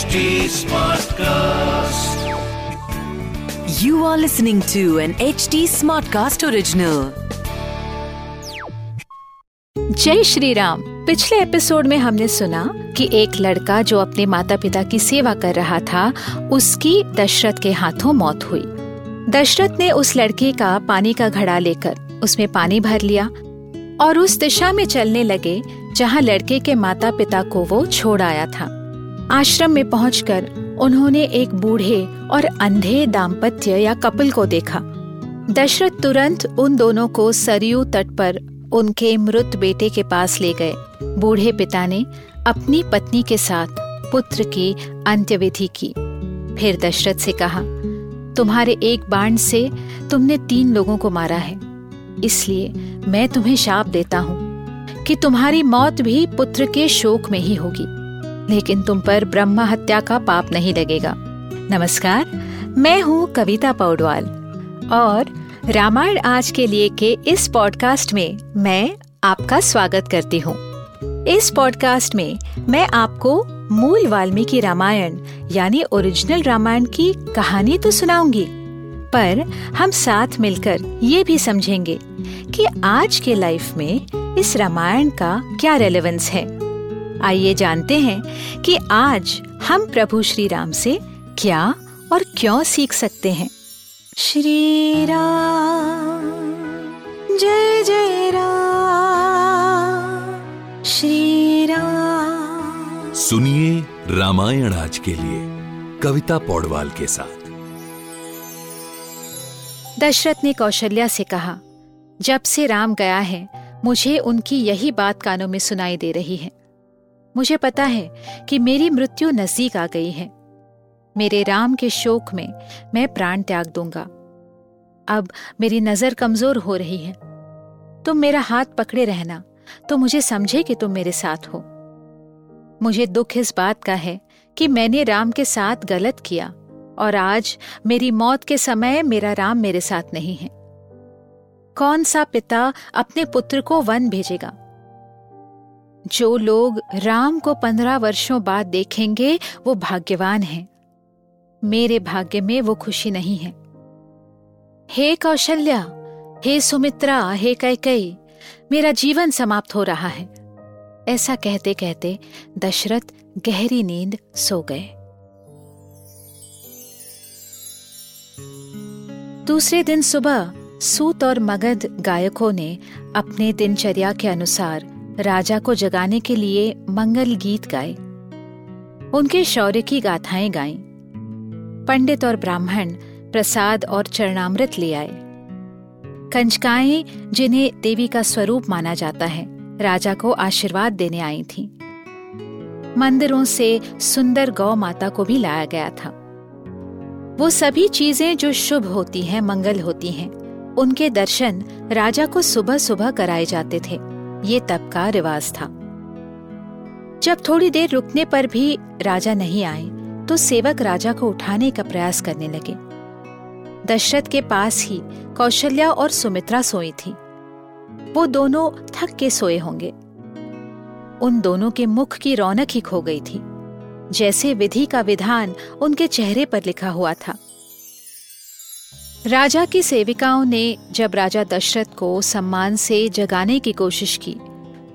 HD Smartcast. You are listening to an HD Smartcast original. जय श्री राम पिछले episode में हमने सुना कि एक लड़का जो अपने माता पिता की सेवा कर रहा था उसकी दशरथ के हाथों मौत हुई दशरथ ने उस लड़के का पानी का घड़ा लेकर उसमें पानी भर लिया और उस दिशा में चलने लगे जहाँ लड़के के माता पिता को वो छोड़ आया था आश्रम में पहुंचकर उन्होंने एक बूढ़े और अंधे दाम्पत्य या कपल को देखा। दशरथ तुरंत उन दोनों को सरयू तट पर उनके मृत बेटे के पास ले गए। बूढ़े पिता ने अपनी पत्नी के साथ पुत्र की अंत्यविधि की। फिर दशरथ से कहा, तुम्हारे एक बाण से तुमने तीन लोगों को मारा है। इसलिए मैं तुम्हें शाप देता हूँ कि तुम्हारी मौत भी पुत्र के शोक में ही होगी। लेकिन तुम पर ब्रह्म हत्या का पाप नहीं लगेगा। नमस्कार, मैं हूँ कविता पौडवाल। और रामायण आज के लिए के इस पॉडकास्ट में मैं आपका स्वागत करती हूँ। इस पॉडकास्ट में मैं आपको मूल वाल्मीकि रामायण, यानी ओरिजिनल रामायण की कहानी तो सुनाऊँगी, पर हम साथ मिलकर ये भी समझेंगे कि आज के लाइफ में इस रामायण का क्या रेलेवेंस है। आइए जानते हैं कि आज हम प्रभु श्री राम से क्या और क्यों सीख सकते हैं। श्री राम जय जय राम। श्री राम सुनिए रामायण आज के लिए कविता पौडवाल के साथ। दशरथ ने कौशल्या से कहा जब से राम गया है मुझे उनकी यही बात कानों में सुनाई दे रही है। मुझे पता है कि मेरी मृत्यु नज़दीक आ गई है। मेरे राम के शोक में मैं प्राण त्याग दूँगा। अब मेरी नज़र कमज़ोर हो रही है। तुम मेरा हाथ पकड़े रहना तो मुझे समझे कि तुम मेरे साथ हो। मुझे दुख इस बात का है कि मैंने राम के साथ गलत किया, और आज मेरी मौत के समय मेरा राम मेरे साथ नहीं है। कौन सा पिता अपने पुत्र को वन भेजेगा? जो लोग राम को पंद्रह वर्षों बाद देखेंगे, वो भाग्यवान हैं। मेरे भाग्य में वो खुशी नहीं है। हे कौशल्या, हे सुमित्रा, हे कैकई मेरा जीवन समाप्त हो रहा है। ऐसा कहते कहते दशरथ गहरी नींद सो गए। दूसरे दिन सुबह सूत और मगध गायकों ने अपने दिनचर्या के अनुसार राजा को जगाने के लिए मंगल गीत गाए। उनके शौर्य की गाथाएँ गाई। पंडित और ब्राह्मण प्रसाद और चरणामृत ले आए। कंचकाएँ जिन्हें देवी का स्वरूप माना जाता है, राजा को आशीर्वाद देने आई थीं। मंदिरों से सुंदर गौ माता को भी लाया गया था। वो सभी चीज़ें जो शुभ होती हैं, मंगल होती हैं, उनके दर्शन राजा को सुबह सुबह कराए जाते थे। ये तब का रिवाज था। जब थोड़ी देर रुकने पर भी राजा नहीं आए तो सेवक राजा को उठाने का प्रयास करने लगे। दशरथ के पास ही कौशल्या और सुमित्रा सोई थी। वो दोनों थक के सोए होंगे। उन दोनों के मुख की रौनक ही खो गई थी। जैसे विधि का विधान उनके चेहरे पर लिखा हुआ था। राजा की सेविकाओं ने जब राजा दशरथ को सम्मान से जगाने की कोशिश की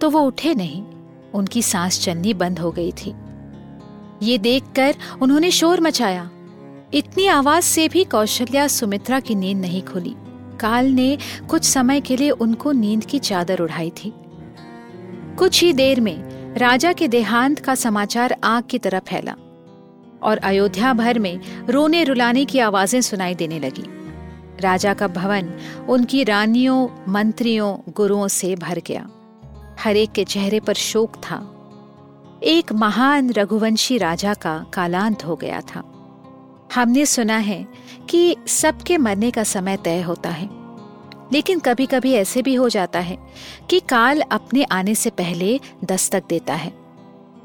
तो वो उठे नहीं। उनकी सांस चलनी बंद हो गई थी। ये देखकर उन्होंने शोर मचाया। इतनी आवाज़ से भी कौशल्या सुमित्रा की नींद नहीं खुली। काल ने कुछ समय के लिए उनको नींद की चादर उड़ाई थी। कुछ ही देर में राजा के देहांत का समाचार आग की तरह फैला और अयोध्या भर में रोने रुलाने की आवाज़ें सुनाई देने लगी। राजा का भवन उनकी रानियों, मंत्रियों, गुरुओं से भर गया। हरेक के चेहरे पर शोक था। एक महान रघुवंशी राजा का कालांत हो गया था। हमने सुना है कि सबके मरने का समय तय होता है। लेकिन कभी कभी ऐसे भी हो जाता है कि काल अपने आने से पहले दस्तक देता है।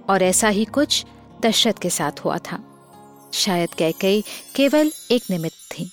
और ऐसा ही कुछ दशरथ के साथ हुआ था। शायद कैकई केवल एक निमित्त थी।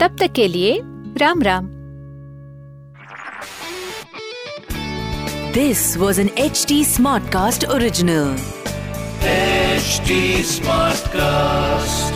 तब तक के लिए Ram Ram this was an H T Smartcast original H smart Smartcast.